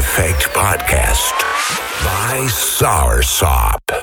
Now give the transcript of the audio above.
Effect Podcast by Soursop.